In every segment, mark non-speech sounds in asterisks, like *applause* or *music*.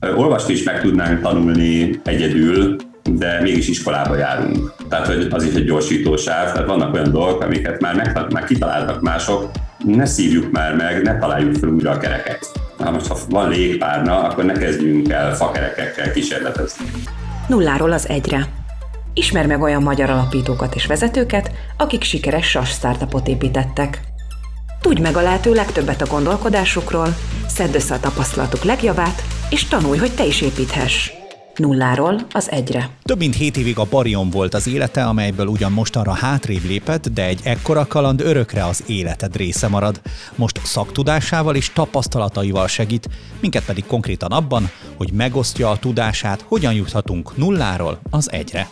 Olvasni is meg tudnánk tanulni egyedül, de mégis iskolába járunk. Tehát hogy az is egy gyorsítósáv, tehát vannak olyan dolgok, amiket már, meg, már kitaláltak mások, ne szívjuk már meg, ne találjuk fel újra a kereket. Ha most ha van légpárna, akkor ne kezdjünk el fakerekekkel kísérletezni. Nulláról az egyre. Ismer meg olyan magyar alapítókat és vezetőket, akik sikeres SAS startupot építettek. Tudj meg a lehető legtöbbet a gondolkodásukról, szedd össze a tapasztalatuk legjavát, és tanulj, hogy te is építhess. Nulláról az egyre. Több mint hét évig a Barion volt az élete, amelyből ugyan most arra hátrébb lépett, de egy ekkora kaland örökre az életed része marad. Most szaktudásával és tapasztalataival segít, minket pedig konkrétan abban, hogy megosztja a tudását, hogyan juthatunk nulláról az egyre.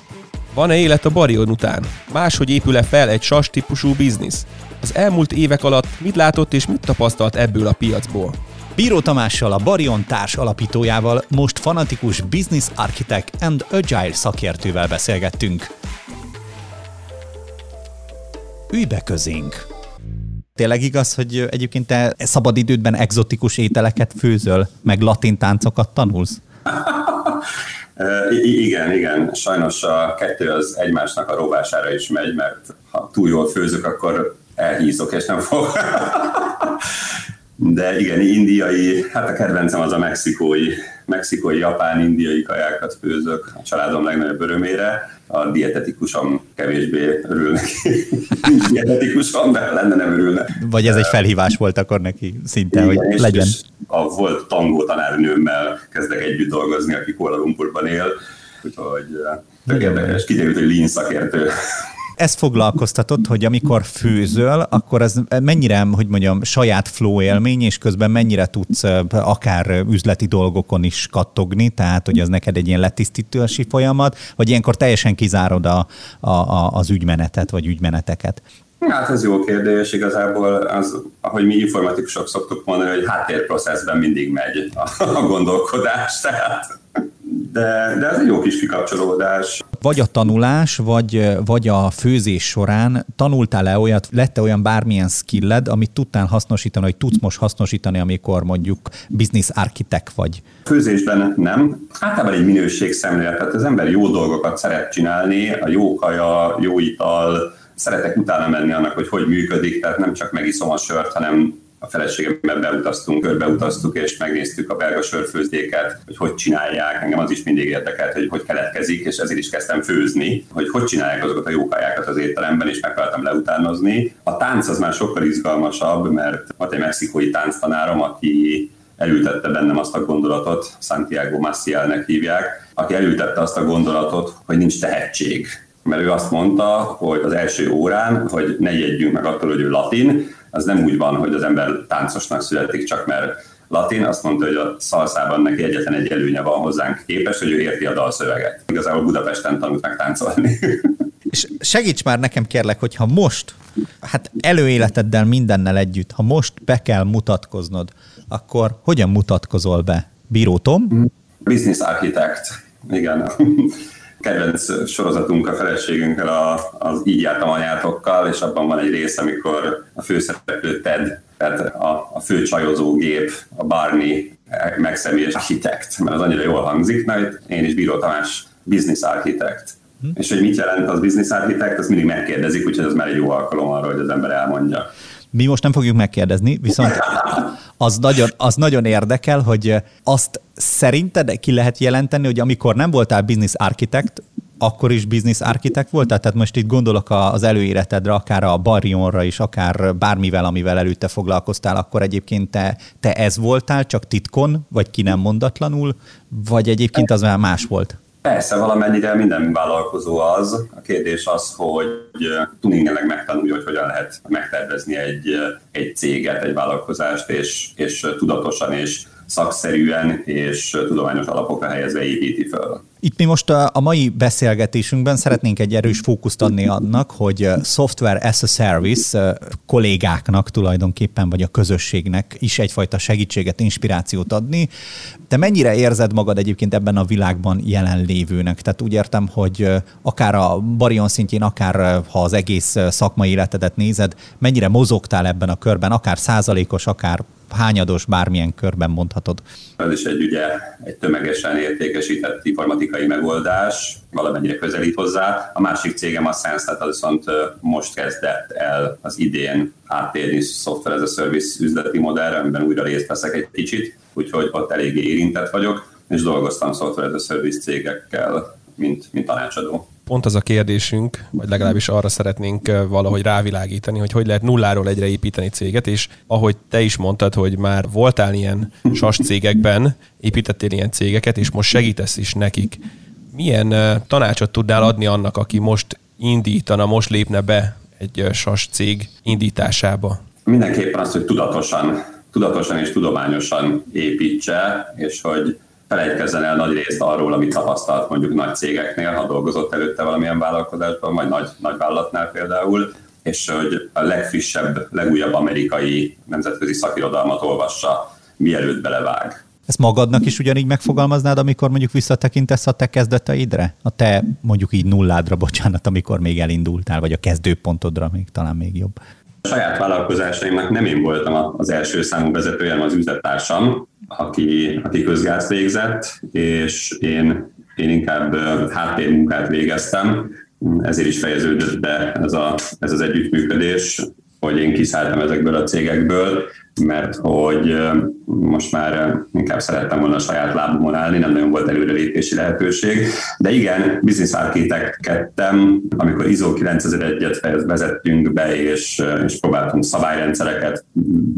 Van-e élet a Barion után? Máshogy épül-e fel egy sas típusú biznisz? Az elmúlt évek alatt mit látott és mit tapasztalt ebből a piacból? Bíró Tamással, a Barion társ alapítójával, most fanatikus business architect and agile szakértővel beszélgettünk. Ülj be közénk! Tényleg igaz, hogy egyébként te szabadidődben exotikus ételeket főzöl, meg latin táncokat tanulsz? *laughs* I- igen, igen. Sajnos a kettő az egymásnak a rovására is megy, mert ha túl jól főzök, akkor elhízok, és nem fog. De igen, indiai, hát a kedvencem az a mexikói, mexikói, japán, indiai kajákat főzök a családom legnagyobb örömére. A dietetikusom kevésbé örül neki. Nincs dietetikusom, de lenne nem örülne. Vagy ez egy felhívás volt akkor neki szinte, igen, hogy és, legyen. És a volt tangó tanárnőmmel kezdek együtt dolgozni, aki Kuala Lumpurban él, úgyhogy tök érdekes, kiderült, hogy lean szakértő ezt foglalkoztatott, hogy amikor főzöl, akkor ez mennyire, hogy mondjam, saját flow élmény, és közben mennyire tudsz akár üzleti dolgokon is kattogni, tehát hogy ez neked egy ilyen letisztítási folyamat, vagy ilyenkor teljesen kizárod a, a, a, az ügymenetet, vagy ügymeneteket? Hát ez jó kérdés, igazából az, ahogy mi informatikusok szoktuk mondani, hogy háttérprocesszben mindig megy a, a gondolkodás, tehát de, de ez egy jó kis kikapcsolódás. Vagy a tanulás, vagy, vagy a főzés során tanultál-e olyat, lett-e olyan bármilyen skilled, amit tudtál hasznosítani, vagy tudsz most hasznosítani, amikor mondjuk business architect vagy? Főzésben nem. Általában egy minőségszemlélet, tehát az ember jó dolgokat szeret csinálni, a jó kaja, jó ital, szeretek utána menni annak, hogy hogy működik, tehát nem csak megiszom a sört, hanem a feleségemmel beutaztunk, körbeutaztuk, és megnéztük a belga sörfőzdéket, hogy hogy csinálják. Engem az is mindig érdekelt, hogy hogy keletkezik, és ezért is kezdtem főzni, hogy hogy csinálják azokat a jó kajákat az étteremben, és megpróbáltam leutánozni. A tánc az már sokkal izgalmasabb, mert volt egy mexikói tánctanárom, aki elültette bennem azt a gondolatot, Santiago Macielnek hívják, aki elültette azt a gondolatot, hogy nincs tehetség. Mert ő azt mondta, hogy az első órán, hogy ne jegyünk meg attól, hogy ő latin, az nem úgy van, hogy az ember táncosnak születik, csak mert latin, azt mondta, hogy a szalszában neki egyetlen egy előnye van hozzánk képes, hogy ő érti a dalszöveget. Igazából Budapesten tanult meg táncolni. *laughs* És segíts már nekem kérlek, hogy ha most, hát előéleteddel mindennel együtt, ha most be kell mutatkoznod, akkor hogyan mutatkozol be? Bíró Tom? Business architect, igen kedvenc sorozatunk a feleségünkkel a, az Így jártam anyátokkal, és abban van egy rész, amikor a főszereplő Ted, tehát a, a fő csajozógép, a Barney megszemélyes architekt, mert az annyira jól hangzik, mert én is Bíró Tamás business architect. Hm. És hogy mit jelent az business architect, azt mindig megkérdezik, úgyhogy ez már egy jó alkalom arra, hogy az ember elmondja. Mi most nem fogjuk megkérdezni, viszont *laughs* az nagyon, az nagyon érdekel, hogy azt szerinted ki lehet jelenteni, hogy amikor nem voltál business architect, akkor is business architect voltál? Tehát most itt gondolok az előéletedre, akár a Barionra is, akár bármivel, amivel előtte foglalkoztál, akkor egyébként te, te ez voltál, csak titkon, vagy ki nem mondatlanul, vagy egyébként az már más volt? Persze, valamennyire minden vállalkozó az. A kérdés az, hogy tuningileg megtanulja, hogy hogyan lehet megtervezni egy, egy céget, egy vállalkozást, és, és tudatosan és szakszerűen és tudományos alapokra helyezve építi föl. Itt mi most a, mai beszélgetésünkben szeretnénk egy erős fókuszt adni annak, hogy software as a service kollégáknak tulajdonképpen, vagy a közösségnek is egyfajta segítséget, inspirációt adni. Te mennyire érzed magad egyébként ebben a világban jelenlévőnek? Tehát úgy értem, hogy akár a Barion szintjén, akár ha az egész szakmai életedet nézed, mennyire mozogtál ebben a körben, akár százalékos, akár hányados, bármilyen körben mondhatod. Ez is egy ugye egy tömegesen értékesített informatikai megoldás, valamennyire közelít hozzá. A másik cégem a Sense, viszont most kezdett el az idén áttérni Software as a Service üzleti modellre, amiben újra részt veszek egy kicsit, úgyhogy ott eléggé érintett vagyok, és dolgoztam Software as a Service cégekkel, mint, mint tanácsadó pont az a kérdésünk, vagy legalábbis arra szeretnénk valahogy rávilágítani, hogy hogy lehet nulláról egyre építeni céget, és ahogy te is mondtad, hogy már voltál ilyen sas cégekben, építettél ilyen cégeket, és most segítesz is nekik. Milyen tanácsot tudnál adni annak, aki most indítana, most lépne be egy sas cég indításába? Mindenképpen az, hogy tudatosan, tudatosan és tudományosan építse, és hogy felejtkezzen el nagy részt arról, amit tapasztalt mondjuk nagy cégeknél, ha dolgozott előtte valamilyen vállalkozásban, vagy nagy, nagy vállalatnál például, és hogy a legfrissebb, legújabb amerikai nemzetközi szakirodalmat olvassa, mielőtt belevág. Ezt magadnak is ugyanígy megfogalmaznád, amikor mondjuk visszatekintesz a te kezdeteidre? A te mondjuk így nulládra, bocsánat, amikor még elindultál, vagy a kezdőpontodra még talán még jobb. Saját vállalkozásaimnak nem én voltam az első számú vezetője, hanem az üzlettársam, aki, aki közgázt végzett, és én, én inkább háttérmunkát végeztem, ezért is fejeződött be ez, a, ez az együttműködés, hogy én kiszálltam ezekből a cégekből, mert hogy most már inkább szerettem volna a saját lábumon állni, nem nagyon volt előrelépési lehetőség. De igen, business architectkedtem, amikor ISO 9001-et vezettünk be, és, és próbáltunk szabályrendszereket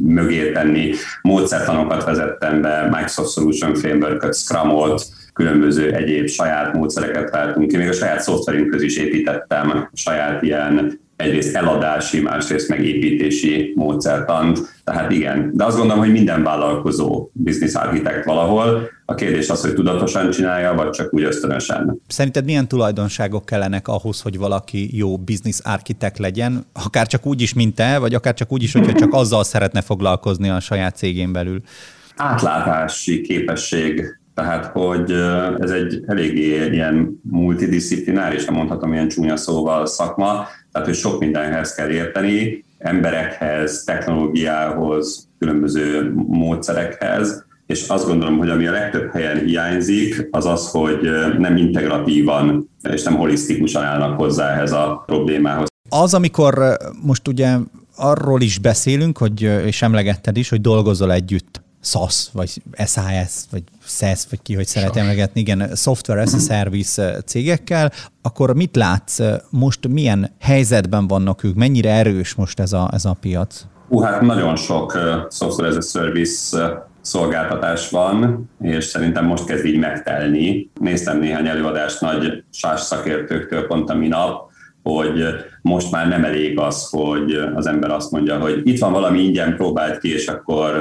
mögé tenni, módszertanokat vezettem be, Microsoft Solution Framework-öt, Scrumot, különböző egyéb saját módszereket váltunk ki. Még a saját szoftverünkhöz is építettem saját ilyen egyrészt eladási, másrészt megépítési módszertant. Tehát igen, de azt gondolom, hogy minden vállalkozó business architect valahol. A kérdés az, hogy tudatosan csinálja, vagy csak úgy ösztönösen. Szerinted milyen tulajdonságok kellenek ahhoz, hogy valaki jó business architect legyen, akár csak úgy is, mint te, vagy akár csak úgy is, hogyha csak azzal szeretne foglalkozni a saját cégén belül? Átlátási képesség, tehát, hogy ez egy eléggé ilyen multidisziplináris, mondhatom ilyen csúnya szóval szakma, tehát, hogy sok mindenhez kell érteni, emberekhez, technológiához, különböző módszerekhez, és azt gondolom, hogy ami a legtöbb helyen hiányzik, az az, hogy nem integratívan és nem holisztikusan állnak hozzá ehhez a problémához. Az, amikor most ugye arról is beszélünk, hogy, és emlegetted is, hogy dolgozol együtt SAS, vagy SAS, vagy SES, vagy ki, hogy szeret emlegetni, igen, Software as a Service eh, cégekkel, akkor mit látsz eh, most, milyen helyzetben vannak ők, mennyire erős most ez a, ez a piac? Hú, hát nagyon sok uh, Software as a Service uh, szolgáltatás van, és szerintem most kezd így megtelni. Néztem néhány előadást nagy sás szakértőktől pont a minap, hogy most már nem elég az, hogy az ember azt mondja, hogy itt van valami ingyen, próbált ki, és akkor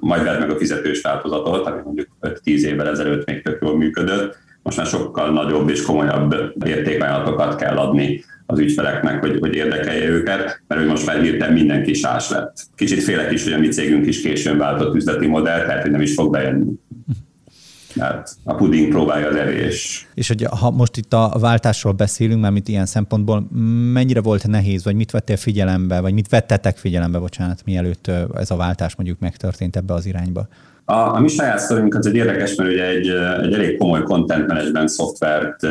majd vedd meg a fizetős változatot, ami mondjuk 5-10 évvel ezelőtt még tök jól működött. Most már sokkal nagyobb és komolyabb értékajánlatokat kell adni az ügyfeleknek, hogy, hogy érdekelje őket, mert hogy most már hirtelen mindenki sás lett. Kicsit félek is, hogy a mi cégünk is későn váltott üzleti modell, tehát hogy nem is fog bejönni. Hát a puding próbálja az evés. És hogy ha most itt a váltásról beszélünk, mert mit ilyen szempontból, mennyire volt nehéz, vagy mit vettél figyelembe, vagy mit vettetek figyelembe, bocsánat, mielőtt ez a váltás mondjuk megtörtént ebbe az irányba? A, a mi saját sztorunk az egy érdekes, mert ugye egy, egy elég komoly content management szoftvert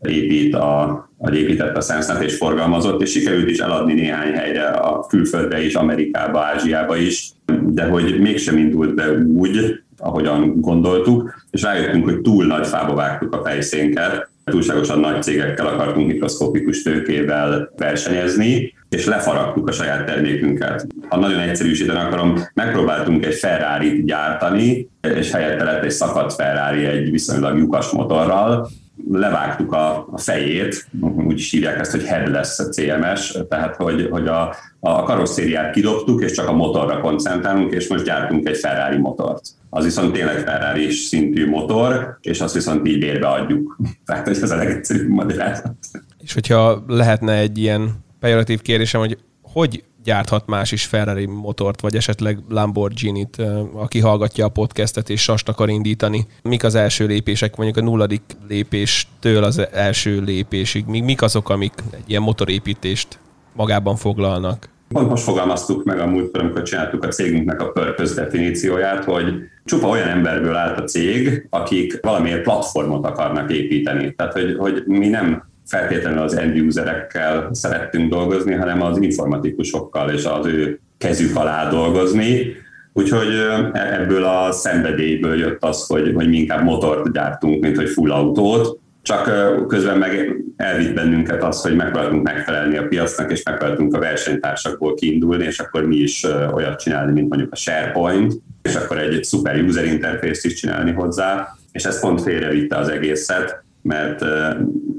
épít a, vagy épített a SenseNet és forgalmazott, és sikerült is eladni néhány helyre, a külföldre is, Amerikába, Ázsiába is, de hogy mégsem indult be úgy, ahogyan gondoltuk, és rájöttünk, hogy túl nagy fába vágtuk a fejszénket, túlságosan nagy cégekkel akartunk mikroszkopikus tőkével versenyezni, és lefaragtuk a saját termékünket. Ha nagyon egyszerűsíteni akarom, megpróbáltunk egy ferrari gyártani, és helyette lett egy szakadt Ferrari egy viszonylag lyukas motorral, levágtuk a, a fejét, úgy is hívják ezt, hogy headless CMS, tehát hogy, hogy a, a karosszériát kidobtuk, és csak a motorra koncentrálunk, és most gyártunk egy Ferrari motort. Az viszont tényleg Ferrari szintű motor, és azt viszont így bérbe adjuk. Tehát ez a legegyszerűbb magyarázat. És hogyha lehetne egy ilyen pejoratív kérdésem, hogy hogy gyárthat más is Ferrari motort, vagy esetleg Lamborghini-t, aki hallgatja a podcastet és sast akar indítani. Mik az első lépések, mondjuk a nulladik lépéstől az első lépésig? Mik azok, amik egy ilyen motorépítést magában foglalnak? Pont most fogalmaztuk meg a múltkor, amikor csináltuk a cégünknek a purpose definícióját, hogy csupa olyan emberből állt a cég, akik valamilyen platformot akarnak építeni. Tehát, hogy, hogy mi nem feltétlenül az end userekkel szerettünk dolgozni, hanem az informatikusokkal és az ő kezük alá dolgozni. Úgyhogy ebből a szenvedélyből jött az, hogy, hogy mi inkább motort gyártunk, mint hogy full autót, csak közben meg elvitt bennünket az, hogy megpróbáltunk megfelelni a piacnak, és megpróbáltunk a versenytársakból kiindulni, és akkor mi is olyat csinálni, mint mondjuk a SharePoint, és akkor egy, szuper user interface is csinálni hozzá, és ez pont félrevitte az egészet, mert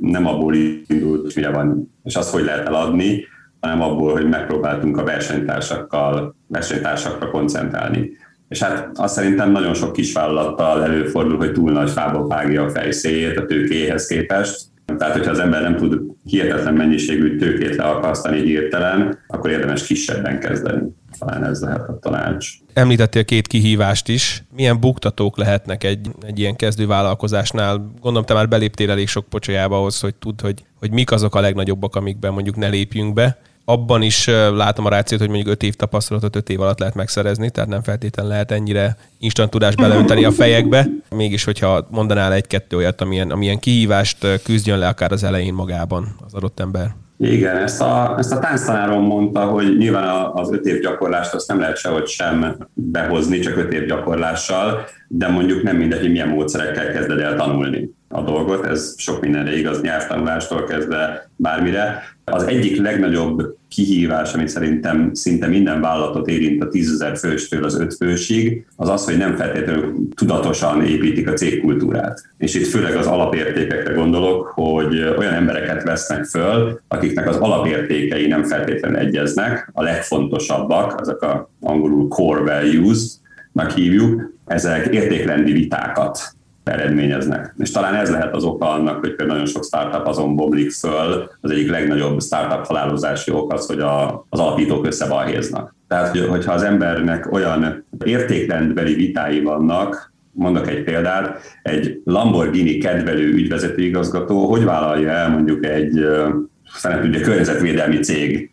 nem abból indult, hogy mire van, és azt hogy lehet eladni, hanem abból, hogy megpróbáltunk a versenytársakkal, versenytársakra koncentrálni. És hát azt szerintem nagyon sok kisvállalattal előfordul, hogy túl nagy fába vágja a fejszéjét a tőkéhez képest. Tehát, hogyha az ember nem tud hihetetlen mennyiségű tőkét leakasztani hirtelen, akkor érdemes kisebben kezdeni. Talán ez lehet a tanács. Említettél két kihívást is. Milyen buktatók lehetnek egy, egy ilyen kezdővállalkozásnál? Gondolom, te már beléptél elég sok pocsolyába ahhoz, hogy tudd, hogy, hogy mik azok a legnagyobbak, amikben mondjuk ne lépjünk be abban is látom a rációt, hogy mondjuk 5 év tapasztalatot 5 év alatt lehet megszerezni, tehát nem feltétlenül lehet ennyire instant tudást beleönteni a fejekbe. Mégis, hogyha mondanál egy-kettő olyat, amilyen, amilyen kihívást küzdjön le akár az elején magában az adott ember. Igen, ezt a, ezt a tánctanárom mondta, hogy nyilván az öt év gyakorlást azt nem lehet sehogy sem behozni, csak öt év gyakorlással, de mondjuk nem mindegy, hogy milyen módszerekkel kezded el tanulni a dolgot, ez sok mindenre igaz, nyelvtanulástól kezdve bármire. Az egyik legnagyobb kihívás, amit szerintem szinte minden vállalatot érint a 10.000 főstől az 5 fősig, az az, hogy nem feltétlenül tudatosan építik a cégkultúrát. És itt főleg az alapértékekre gondolok, hogy olyan embereket vesznek föl, akiknek az alapértékei nem feltétlenül egyeznek, a legfontosabbak, azok a angolul core values-nak hívjuk, ezek értékrendi vitákat eredményeznek. És talán ez lehet az oka annak, hogy nagyon sok startup azon bomlik föl, az egyik legnagyobb startup halálozási ok az, hogy a, az alapítók összebalhéznak. Tehát, hogyha az embernek olyan értékrendbeli vitái vannak, mondok egy példát, egy Lamborghini kedvelő ügyvezető igazgató hogy vállalja el mondjuk egy nem tudja, környezetvédelmi cég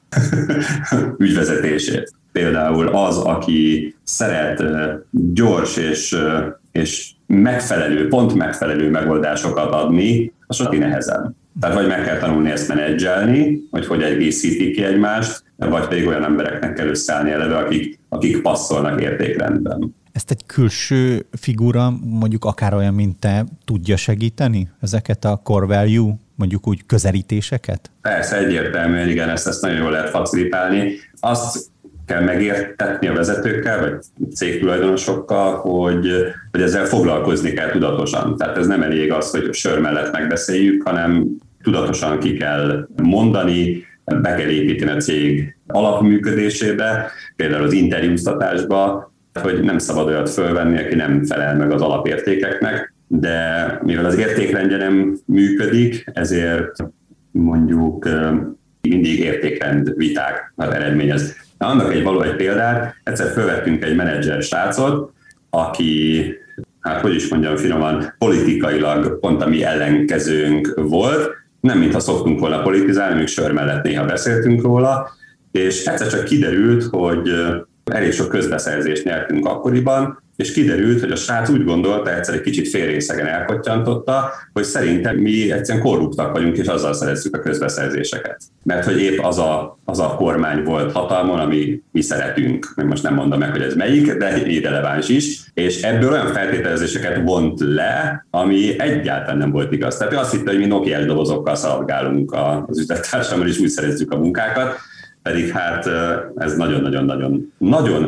*laughs* ügyvezetését. Például az, aki szeret gyors és, és megfelelő, pont megfelelő megoldásokat adni, az sokkal nehezebb. Tehát vagy meg kell tanulni ezt menedzselni, hogy hogy egészítik ki egymást, vagy pedig olyan embereknek kell összeállni eleve, akik, akik passzolnak értékrendben. Ezt egy külső figura, mondjuk akár olyan, mint te, tudja segíteni ezeket a core value, mondjuk úgy közelítéseket? Persze, egyértelműen igen, ezt, ezt nagyon jól lehet facilitálni. Azt kell megértetni a vezetőkkel, vagy cégtulajdonosokkal, hogy, hogy ezzel foglalkozni kell tudatosan. Tehát ez nem elég az, hogy sör mellett megbeszéljük, hanem tudatosan ki kell mondani, be kell építeni a cég alapműködésébe, például az interjúztatásba, hogy nem szabad olyat fölvenni, aki nem felel meg az alapértékeknek, de mivel az értékrendje nem működik, ezért mondjuk mindig értékrend viták eredményez. Na, annak egy való egy példát, egyszer felvettünk egy menedzser srácot, aki, hát hogy is mondjam finoman, politikailag pont a mi ellenkezőnk volt, nem mintha szoktunk volna politizálni, még sör mellett néha beszéltünk róla, és egyszer csak kiderült, hogy elég sok közbeszerzést nyertünk akkoriban, és kiderült, hogy a srác úgy gondolta, egyszer egy kicsit félrészegen elkottyantotta, hogy szerintem mi egyszerűen korruptak vagyunk, és azzal szerezzük a közbeszerzéseket. Mert hogy épp az a, az a kormány volt hatalmon, ami mi szeretünk. Még most nem mondom meg, hogy ez melyik, de irreleváns is. És ebből olyan feltételezéseket vont le, ami egyáltalán nem volt igaz. Tehát ő azt hitte, hogy mi Nokia dobozokkal szaladgálunk az üzlettársammal, és úgy szerezzük a munkákat pedig hát ez nagyon-nagyon-nagyon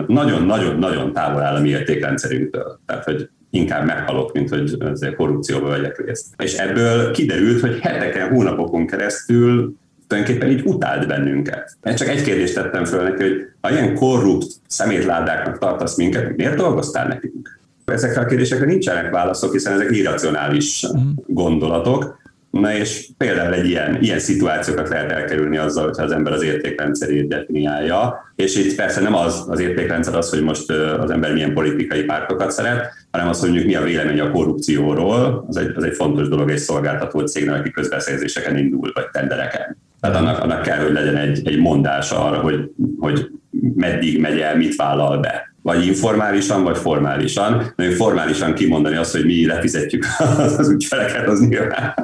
nagyon-nagyon-nagyon távol áll a mi értékrendszerünktől. Tehát, hogy inkább meghalok, mint hogy korrupcióba vegyek részt. És ebből kiderült, hogy heteken, hónapokon keresztül tulajdonképpen így utált bennünket. Én csak egy kérdést tettem föl neki, hogy ha ilyen korrupt szemétládáknak tartasz minket, miért dolgoztál nekünk? Ezekre a kérdésekre nincsenek válaszok, hiszen ezek irracionális mhm. gondolatok, Na és például egy ilyen, ilyen szituációkat lehet elkerülni azzal, hogyha az ember az értékrendszerét definiálja, és itt persze nem az, az értékrendszer az, hogy most az ember milyen politikai pártokat szeret, hanem az, hogy mondjuk mi a vélemény a korrupcióról, az egy, az egy fontos dolog egy szolgáltató cégnek, aki közbeszerzéseken indul, vagy tendereken. Tehát annak, annak kell, hogy legyen egy, egy mondás arra, hogy, hogy meddig megy el, mit vállal be. Vagy informálisan, vagy formálisan. Nagyon formálisan kimondani azt, hogy mi lefizetjük *laughs* az ügyfeleket, az nyilván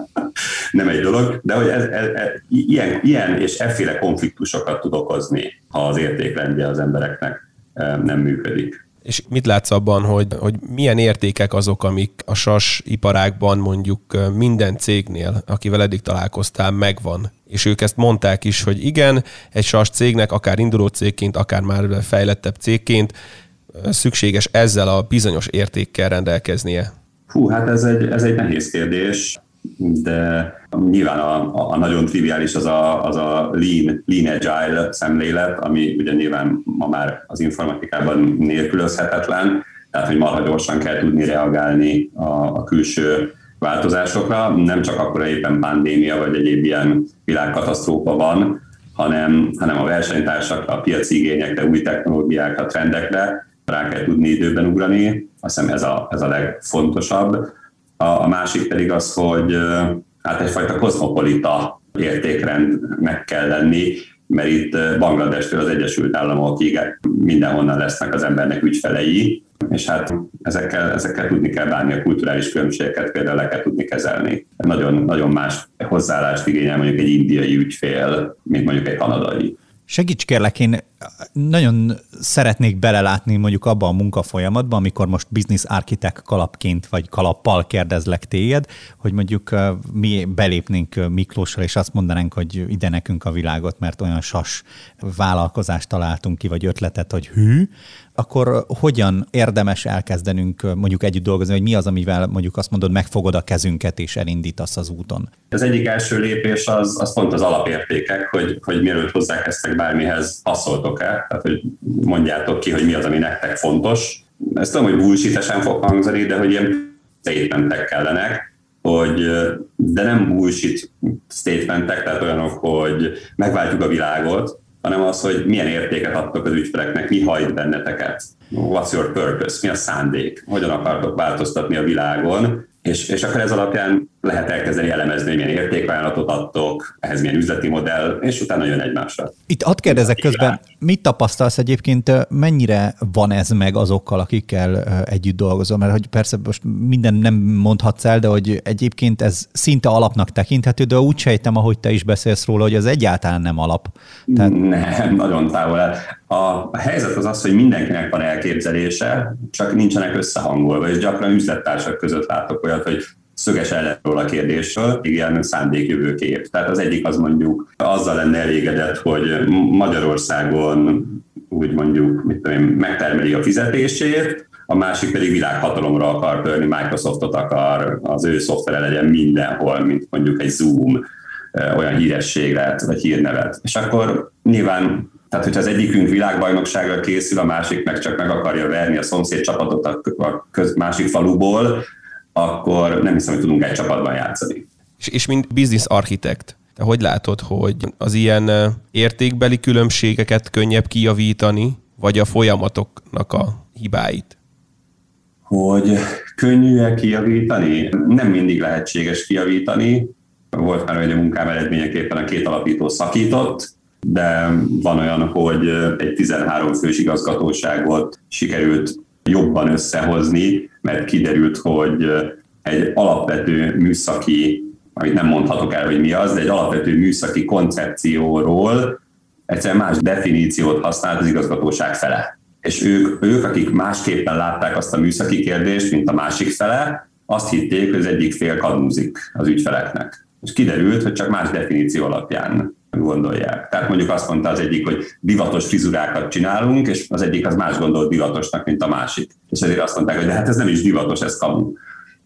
nem egy dolog, de hogy ez, ez, ez, ilyen, ilyen és efféle konfliktusokat tud okozni, ha az értékrendje az embereknek nem működik. És mit látsz abban, hogy, hogy milyen értékek azok, amik a sas iparágban mondjuk minden cégnél, akivel eddig találkoztál, megvan? És ők ezt mondták is, hogy igen, egy sas cégnek, akár induló cégként, akár már fejlettebb cégként szükséges ezzel a bizonyos értékkel rendelkeznie. Hú, hát ez egy, ez egy nehéz kérdés de nyilván a, a, a nagyon triviális az a, az a lean, lean agile szemlélet, ami ugye nyilván ma már az informatikában nélkülözhetetlen, tehát hogy marha gyorsan kell tudni reagálni a, a külső változásokra, nem csak akkor éppen pandémia vagy egyéb ilyen világkatasztrófa van, hanem, hanem a versenytársakra, a piaci igényekre, új technológiákra, trendekre rá kell tudni időben ugrani. Azt hiszem ez a, ez a legfontosabb a, a másik pedig az, hogy hát egyfajta kozmopolita értékrendnek kell lenni, mert itt Bangladestől az Egyesült Államokig mindenhonnan lesznek az embernek ügyfelei, és hát ezekkel, ezekkel tudni kell bánni, a kulturális különbségeket például le kell tudni kezelni. Nagyon, nagyon más hozzáállást igényel mondjuk egy indiai ügyfél, mint mondjuk egy kanadai. Segíts kérlek, én nagyon szeretnék belelátni mondjuk abba a munkafolyamatban, amikor most business architect kalapként vagy kalappal kérdezlek téged, hogy mondjuk mi belépnénk Miklósra, és azt mondanánk, hogy ide nekünk a világot, mert olyan sas vállalkozást találtunk ki, vagy ötletet, hogy hű, akkor hogyan érdemes elkezdenünk mondjuk együtt dolgozni, hogy mi az, amivel mondjuk azt mondod, megfogod a kezünket és elindítasz az úton? Az egyik első lépés az, az pont az alapértékek, hogy, hogy mielőtt hozzákezdtek bármihez, passzoltok-e, tehát hogy mondjátok ki, hogy mi az, ami nektek fontos. Ezt tudom, hogy bullshitesen fog hangzani, de hogy ilyen statementek kellenek, hogy de nem bullshit statementek, tehát olyanok, hogy megváltjuk a világot, hanem az, hogy milyen értéket adtok az ügyfeleknek, mi hajt benneteket, what's your purpose, mi a szándék, hogyan akartok változtatni a világon, és, és akkor ez alapján lehet elkezdeni elemezni, hogy milyen értékvállalatot adtok, ehhez milyen üzleti modell, és utána jön egymásra. Itt hadd kérdezek közben, mit tapasztalsz egyébként, mennyire van ez meg azokkal, akikkel együtt dolgozol? Mert hogy persze most minden nem mondhatsz el, de hogy egyébként ez szinte alapnak tekinthető, de úgy sejtem, ahogy te is beszélsz róla, hogy ez egyáltalán nem alap. Tehát... Nem, nagyon távol el. A, a helyzet az az, hogy mindenkinek van elképzelése, csak nincsenek összehangolva, és gyakran üzlettársak között látok olyat, hogy szöges ellenről a kérdésről, ilyen szándékjövőkép. Tehát az egyik az mondjuk azzal lenne elégedett, hogy Magyarországon úgy mondjuk, mit tudom én, megtermeli a fizetését, a másik pedig világhatalomra akar törni, Microsoftot akar, az ő szoftvere legyen mindenhol, mint mondjuk egy Zoom, olyan hírességet vagy hírnevet. És akkor nyilván tehát, hogyha az egyikünk világbajnokságra készül, a másik meg csak meg akarja verni a szomszéd csapatot a másik faluból, akkor nem hiszem, hogy tudunk egy csapatban játszani. És, és mint business architect, te hogy látod, hogy az ilyen értékbeli különbségeket könnyebb kijavítani, vagy a folyamatoknak a hibáit? Hogy könnyű-e kijavítani? Nem mindig lehetséges kijavítani. Volt már, hogy a munkám eredményeképpen a két alapító szakított, de van olyan, hogy egy 13 fős igazgatóságot sikerült jobban összehozni, mert kiderült, hogy egy alapvető műszaki, amit nem mondhatok el, hogy mi az, de egy alapvető műszaki koncepcióról egyszerűen más definíciót használt az igazgatóság fele. És ők, ők, akik másképpen látták azt a műszaki kérdést, mint a másik fele, azt hitték, hogy az egyik fél kadúzik az ügyfeleknek. És kiderült, hogy csak más definíció alapján gondolják. Tehát mondjuk azt mondta az egyik, hogy divatos frizurákat csinálunk, és az egyik az más gondolt divatosnak, mint a másik. És ezért azt mondták, hogy de hát ez nem is divatos, ez kamu.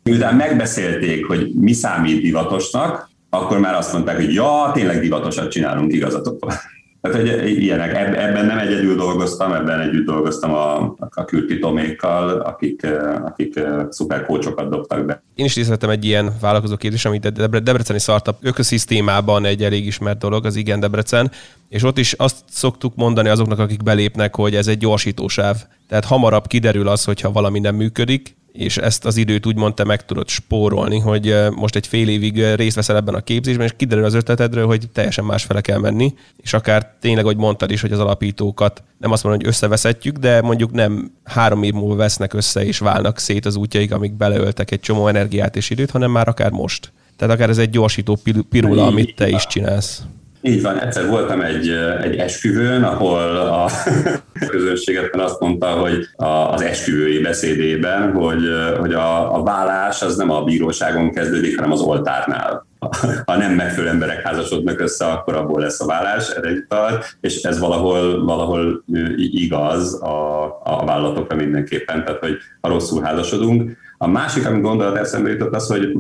Miután megbeszélték, hogy mi számít divatosnak, akkor már azt mondták, hogy ja, tényleg divatosat csinálunk, igazatok van. Tehát, hogy ilyenek. Ebben nem egyedül dolgoztam, ebben együtt dolgoztam a, a Kürti Tomékkal, akik, akik szuper kócsokat dobtak be. Én is részletem egy ilyen vállalkozó kérdés, amit a Debreceni startup ökoszisztémában egy elég ismert dolog, az Igen Debrecen, és ott is azt szoktuk mondani azoknak, akik belépnek, hogy ez egy gyorsítósáv. Tehát hamarabb kiderül az, hogyha valami nem működik, és ezt az időt úgy mondta, meg tudod spórolni, hogy most egy fél évig részt veszel ebben a képzésben, és kiderül az ötletedről, hogy teljesen másfele kell menni, és akár tényleg, hogy mondtad is, hogy az alapítókat nem azt mondom, hogy összeveszetjük, de mondjuk nem három év múlva vesznek össze és válnak szét az útjaik, amik beleöltek egy csomó energiát és időt, hanem már akár most. Tehát akár ez egy gyorsító pirula, amit te is csinálsz. Így van, egyszer voltam egy, egy esküvőn, ahol a *laughs* közönséget azt mondta, hogy az esküvői beszédében, hogy, hogy a, a vállás az nem a bíróságon kezdődik, hanem az oltárnál. Ha nem megfelelő emberek házasodnak össze, akkor abból lesz a vállás, erre és ez valahol, valahol igaz a, a vállalatokra mindenképpen, tehát hogy ha rosszul házasodunk. A másik, ami gondolat eszembe jutott, az, hogy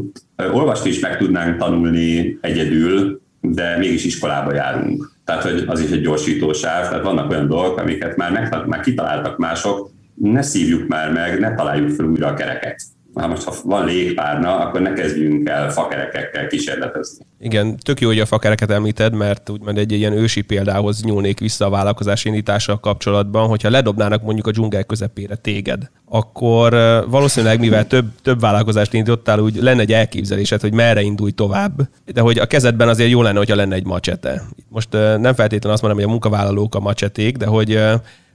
olvasti is meg tudnánk tanulni egyedül, de mégis iskolába járunk. Tehát, hogy az is egy gyorsítósáv, tehát vannak olyan dolgok, amiket már, meg, már kitaláltak mások, ne szívjuk már meg, ne találjuk fel újra a kereket ha most ha van légpárna, akkor ne kezdjünk el fakerekekkel kísérletezni. Igen, tök jó, hogy a fakereket említed, mert úgymond egy ilyen ősi példához nyúlnék vissza a vállalkozás indítással kapcsolatban, hogyha ledobnának mondjuk a dzsungel közepére téged, akkor valószínűleg, mivel több, több vállalkozást indítottál, úgy lenne egy elképzelésed, hogy merre indulj tovább, de hogy a kezedben azért jó lenne, hogyha lenne egy macsete. Most nem feltétlenül azt mondom, hogy a munkavállalók a macseték, de hogy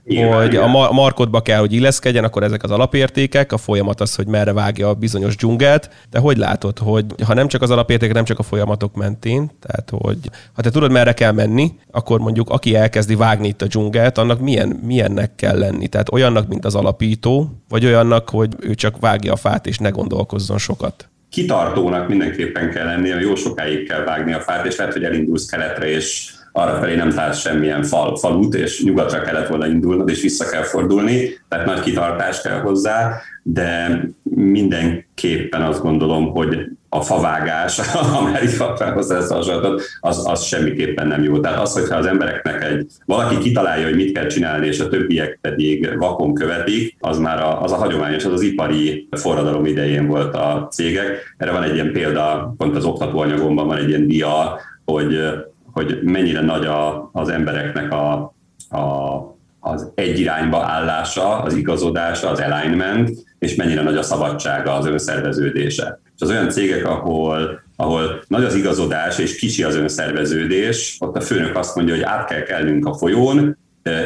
Nyilván, hogy igen. a markodba kell, hogy illeszkedjen, akkor ezek az alapértékek, a folyamat az, hogy merre vágja a bizonyos dzsungelt, de hogy látod, hogy ha nem csak az alapértékek, nem csak a folyamatok mentén, tehát hogy ha te tudod, merre kell menni, akkor mondjuk aki elkezdi vágni itt a dzsungelt, annak milyen, milyennek kell lenni? Tehát olyannak, mint az alapító, vagy olyannak, hogy ő csak vágja a fát és ne gondolkozzon sokat? Kitartónak mindenképpen kell lennie, jó sokáig kell vágni a fát, és lehet, hogy elindulsz keletre, és arra felé nem találsz semmilyen fal, falut, és nyugatra kellett volna indulnod, és vissza kell fordulni, tehát nagy kitartás kell hozzá, de mindenképpen azt gondolom, hogy a favágás, *laughs* Amerika felhozza ezt a hasonlatot, az, az semmiképpen nem jó. Tehát az, hogyha az embereknek egy, valaki kitalálja, hogy mit kell csinálni, és a többiek pedig vakon követik, az már a, az a hagyományos, az az ipari forradalom idején volt a cégek. Erre van egy ilyen példa, pont az oktatóanyagomban van egy ilyen dia, hogy hogy mennyire nagy a, az embereknek a, a, az egy irányba állása, az igazodása, az alignment, és mennyire nagy a szabadsága, az önszerveződése. És az olyan cégek, ahol, ahol nagy az igazodás és kicsi az önszerveződés, ott a főnök azt mondja, hogy át kell kelnünk a folyón,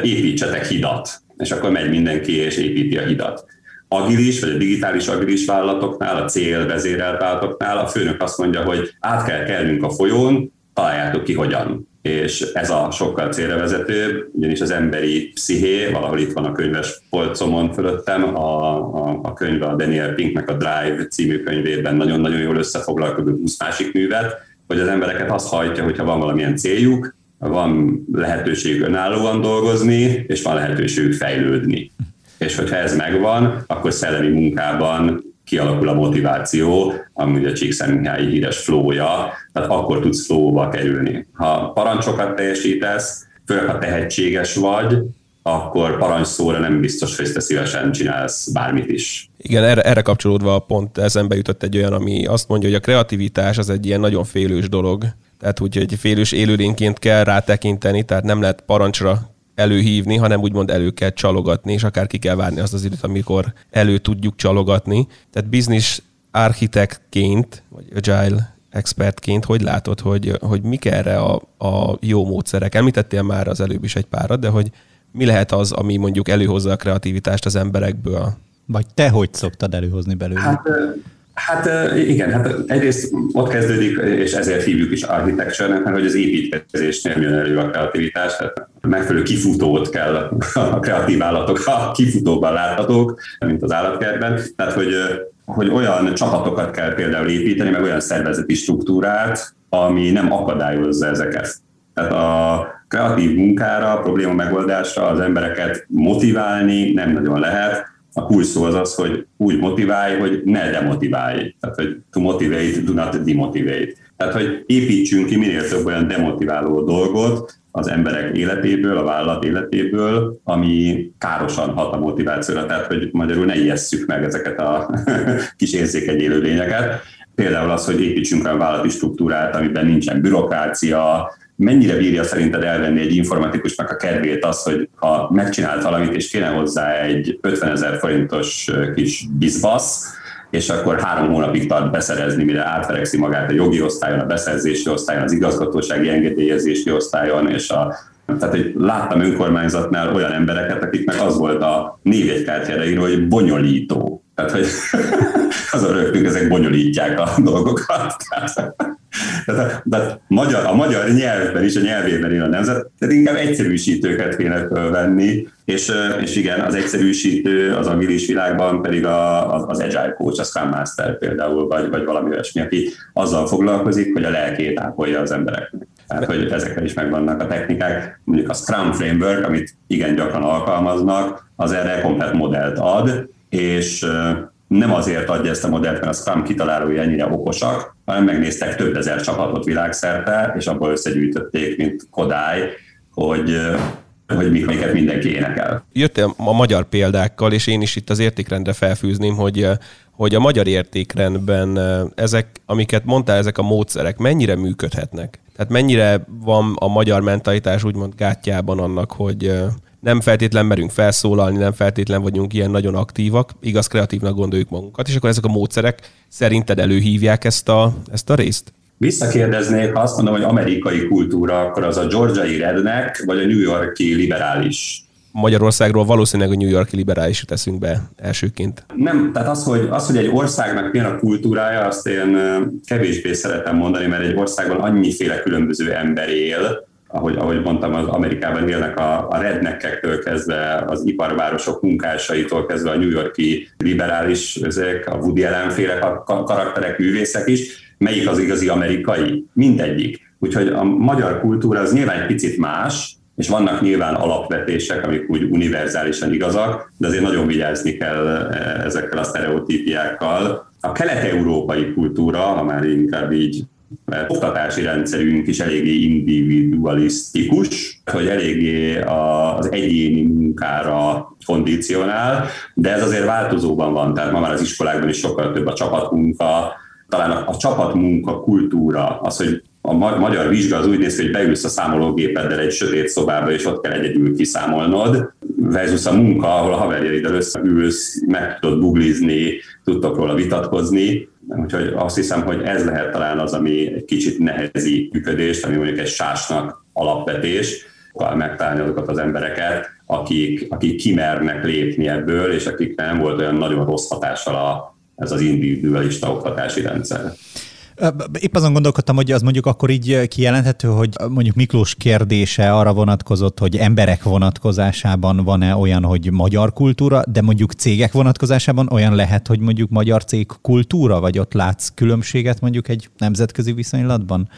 építsetek hidat. És akkor megy mindenki és építi a hidat agilis, vagy a digitális agilis vállalatoknál, a cél vezérelt vállalatoknál a főnök azt mondja, hogy át kell kelnünk a folyón, találjátok ki hogyan. És ez a sokkal célra vezetőbb, ugyanis az emberi psziché, valahol itt van a könyves polcomon fölöttem, a, a, a könyv a Daniel Pinknek a Drive című könyvében nagyon-nagyon jól összefoglalkozó 20 másik művet, hogy az embereket azt hajtja, hogyha van valamilyen céljuk, van lehetőségük önállóan dolgozni, és van lehetőségük fejlődni. És hogyha ez megvan, akkor szellemi munkában kialakul a motiváció, ami ugye Csíkszentmihályi híres flója, tehát akkor tudsz flóba kerülni. Ha parancsokat teljesítesz, főleg ha tehetséges vagy, akkor parancsszóra nem biztos, hogy te szívesen csinálsz bármit is. Igen, erre, erre kapcsolódva pont eszembe jutott egy olyan, ami azt mondja, hogy a kreativitás az egy ilyen nagyon félős dolog. Tehát úgy, hogy félős élőlényként kell rá tekinteni, tehát nem lehet parancsra előhívni, hanem úgymond elő kell csalogatni, és akár ki kell várni azt az időt, amikor elő tudjuk csalogatni. Tehát business architektként, vagy agile expertként, hogy látod, hogy, hogy mik erre a, a jó módszerek? Említettél már az előbb is egy párat, de hogy mi lehet az, ami mondjuk előhozza a kreativitást az emberekből? Vagy te hogy szoktad előhozni belőle? Hát Hát igen, hát egyrészt ott kezdődik, és ezért hívjuk is architecture mert hogy az építkezésnél jön elő a kreativitás, tehát megfelelő kifutót kell a kreatív állatok, a kifutóban láthatók, mint az állatkertben, tehát hogy, hogy olyan csapatokat kell például építeni, meg olyan szervezeti struktúrát, ami nem akadályozza ezeket. Tehát a kreatív munkára, a probléma megoldásra az embereket motiválni nem nagyon lehet, a kulcs szó az az, hogy úgy motiválj, hogy ne demotiválj. Tehát, hogy to motivate, do not demotivate. Tehát, hogy építsünk ki minél több olyan demotiváló dolgot az emberek életéből, a vállalat életéből, ami károsan hat a motivációra. Tehát, hogy magyarul ne ijesszük meg ezeket a *laughs* kis érzékeny élőlényeket. Például az, hogy építsünk olyan vállalati struktúrát, amiben nincsen bürokrácia, mennyire bírja szerinted elvenni egy informatikusnak a kedvét az, hogy ha megcsinált valamit, és kéne hozzá egy 50 ezer forintos kis bizbasz, és akkor három hónapig tart beszerezni, mire átverekszi magát a jogi osztályon, a beszerzési osztályon, az igazgatósági engedélyezési osztályon, és a tehát, hogy láttam önkormányzatnál olyan embereket, akiknek az volt a névjegykártyára írva, hogy bonyolító. Tehát, hogy *laughs* azon rögtünk, ezek bonyolítják a dolgokat. De magyar, a magyar nyelvben is, a nyelvében is a nemzet, tehát inkább egyszerűsítőket kéne fölvenni, és, és igen, az egyszerűsítő az agilis világban pedig a, az, az Agile Coach, a Scrum Master például, vagy, vagy valami olyasmi, aki azzal foglalkozik, hogy a lelkét ápolja az embereknek. Tehát, hogy ezekre is megvannak a technikák. Mondjuk a Scrum Framework, amit igen gyakran alkalmaznak, az erre komplet modellt ad, és nem azért adja ezt a modellt, mert a Scrum kitalálói ennyire okosak, megnéztek több ezer csapatot világszerte, és abból összegyűjtötték, mint Kodály, hogy hogy miket mindenki énekel. Jöttél a magyar példákkal, és én is itt az értékrendre felfűzném, hogy hogy a magyar értékrendben ezek, amiket mondtál, ezek a módszerek mennyire működhetnek? Tehát mennyire van a magyar mentalitás úgymond gátjában annak, hogy nem feltétlen merünk felszólalni, nem feltétlen vagyunk ilyen nagyon aktívak, igaz, kreatívnak gondoljuk magunkat, és akkor ezek a módszerek szerinted előhívják ezt a, ezt a részt? Visszakérdeznék, ha azt mondom, hogy amerikai kultúra, akkor az a georgiai redneck, vagy a New Yorki liberális Magyarországról valószínűleg a New Yorki liberális teszünk be elsőként. Nem, tehát az hogy, az, hogy egy országnak milyen a kultúrája, azt én kevésbé szeretem mondani, mert egy országban annyiféle különböző ember él, ahogy, ahogy mondtam, az Amerikában élnek a, a redneckektől kezdve, az iparvárosok munkásaitól kezdve a New Yorki liberális, ezek, a Woody Allen-féle karakterek, művészek is. Melyik az igazi amerikai? Mindegyik. Úgyhogy a magyar kultúra az nyilván egy picit más, és vannak nyilván alapvetések, amik úgy univerzálisan igazak, de azért nagyon vigyázni kell e, ezekkel a sztereotípiákkal. A kelet-európai kultúra, ha már inkább így mert oktatási rendszerünk is eléggé individualisztikus, hogy eléggé az egyéni munkára kondicionál, de ez azért változóban van, tehát ma már az iskolákban is sokkal több a csapatmunka, talán a, a csapatmunka kultúra, az, hogy a magyar vizsga az úgy néz ki, hogy beülsz a számológépeddel egy sötét szobába, és ott kell egyedül kiszámolnod, versus a munka, ahol a haverjaiddal összeülsz, meg tudod googlizni, tudtok róla vitatkozni, úgyhogy azt hiszem, hogy ez lehet talán az, ami egy kicsit nehezi működést, ami mondjuk egy sásnak alapvetés, megtalálni azokat az embereket, akik, akik kimernek lépni ebből, és akik nem volt olyan nagyon rossz hatással a, ez az individualista oktatási rendszer. Épp azon gondolkodtam, hogy az mondjuk akkor így kijelenthető, hogy mondjuk Miklós kérdése arra vonatkozott, hogy emberek vonatkozásában van-e olyan, hogy magyar kultúra, de mondjuk cégek vonatkozásában olyan lehet, hogy mondjuk magyar cég kultúra, vagy ott látsz különbséget mondjuk egy nemzetközi viszonylatban?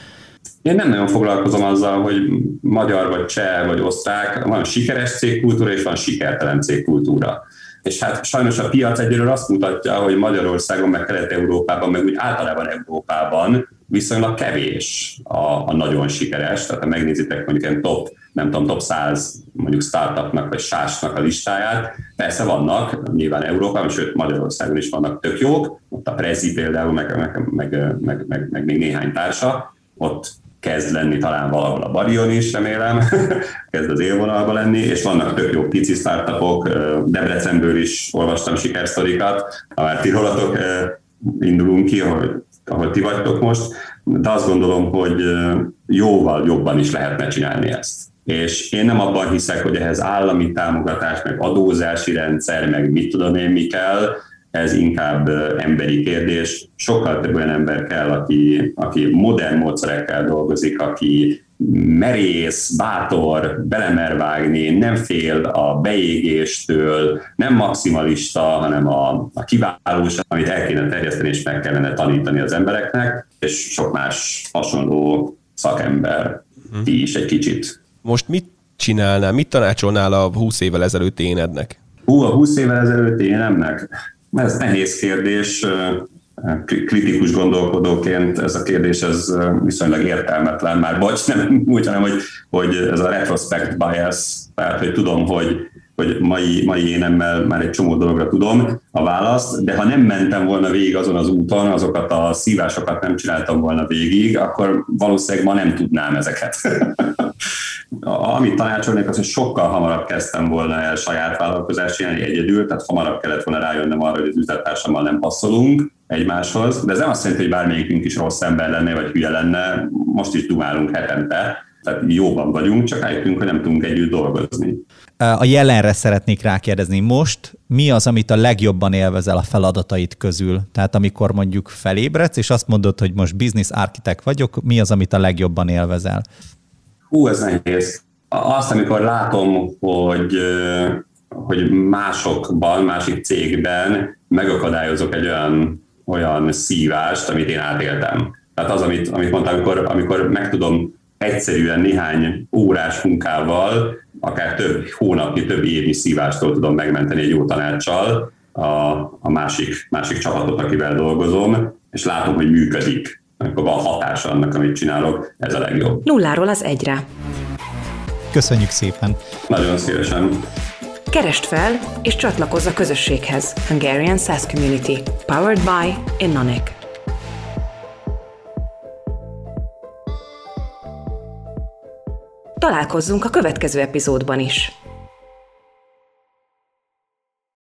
Én nem nagyon foglalkozom azzal, hogy magyar, vagy cseh, vagy osztrák. Van sikeres cégkultúra, és van sikertelen cégkultúra. És hát sajnos a piac egyről azt mutatja, hogy Magyarországon, meg Kelet-Európában, meg úgy általában Európában viszonylag kevés a, a nagyon sikeres. Tehát ha megnézitek mondjuk egy top, nem tudom, top 100 mondjuk startupnak vagy sásnak a listáját, persze vannak, nyilván Európában, sőt Magyarországon is vannak tök jók, ott a Prezi például, meg, meg, meg, meg, meg, meg még néhány társa, ott kezd lenni talán valahol a Barion is, remélem, *laughs* kezd az élvonalba lenni, és vannak tök jó pici startupok, Debrecenből is olvastam sikersztorikat, ha már ti indulunk ki, ahol, ahol ti vagytok most, de azt gondolom, hogy jóval jobban is lehetne csinálni ezt. És én nem abban hiszek, hogy ehhez állami támogatás, meg adózási rendszer, meg mit tudom én mi kell, ez inkább emberi kérdés. Sokkal több olyan ember kell, aki, aki modern módszerekkel dolgozik, aki merész, bátor, belemer vágni, nem fél a beégéstől, nem maximalista, hanem a, a kiválóság, amit el kéne terjeszteni és meg kellene tanítani az embereknek, és sok más hasonló szakember uh-huh. ti is egy kicsit. Most mit csinálnál, mit tanácsolnál a 20 évvel ezelőtt énednek? Hú, a 20 évvel ezelőtt énemnek? Ez nehéz kérdés, kritikus gondolkodóként ez a kérdés ez viszonylag értelmetlen már, bocs, nem *laughs* úgy, hanem hogy, hogy ez a retrospect bias, tehát hogy tudom, hogy hogy mai, mai énemmel már egy csomó dologra tudom a választ, de ha nem mentem volna végig azon az úton, azokat a szívásokat nem csináltam volna végig, akkor valószínűleg ma nem tudnám ezeket. *laughs* Amit tanácsolnék, az, hogy sokkal hamarabb kezdtem volna el saját vállalkozást csinálni egyedül, tehát hamarabb kellett volna rájönnöm arra, hogy az üzlettársammal nem passzolunk egymáshoz, de ez nem azt jelenti, hogy bármelyikünk is rossz ember lenne, vagy hülye lenne, most is dumálunk hetente, tehát jóban vagyunk, csak rájöttünk, hogy nem tudunk együtt dolgozni. A jelenre szeretnék rákérdezni. Most mi az, amit a legjobban élvezel a feladatait közül? Tehát amikor mondjuk felébredsz, és azt mondod, hogy most business architect vagyok, mi az, amit a legjobban élvezel? Hú, ez nehéz. Azt, amikor látom, hogy, hogy másokban, másik cégben megakadályozok egy olyan, olyan szívást, amit én átéltem. Tehát az, amit, amit mondtam, amikor, amikor meg tudom egyszerűen néhány órás munkával, akár több hónapnyi, több évnyi szívástól tudom megmenteni egy jó tanácssal a, a másik, másik csapatot, akivel dolgozom, és látom, hogy működik amikor van hatása annak, amit csinálok, ez a legjobb. Nulláról az egyre. Köszönjük szépen! Nagyon szívesen! Kerest fel és csatlakozz a közösséghez. Hungarian SaaS Community. Powered by Innonic. Találkozzunk a következő epizódban is.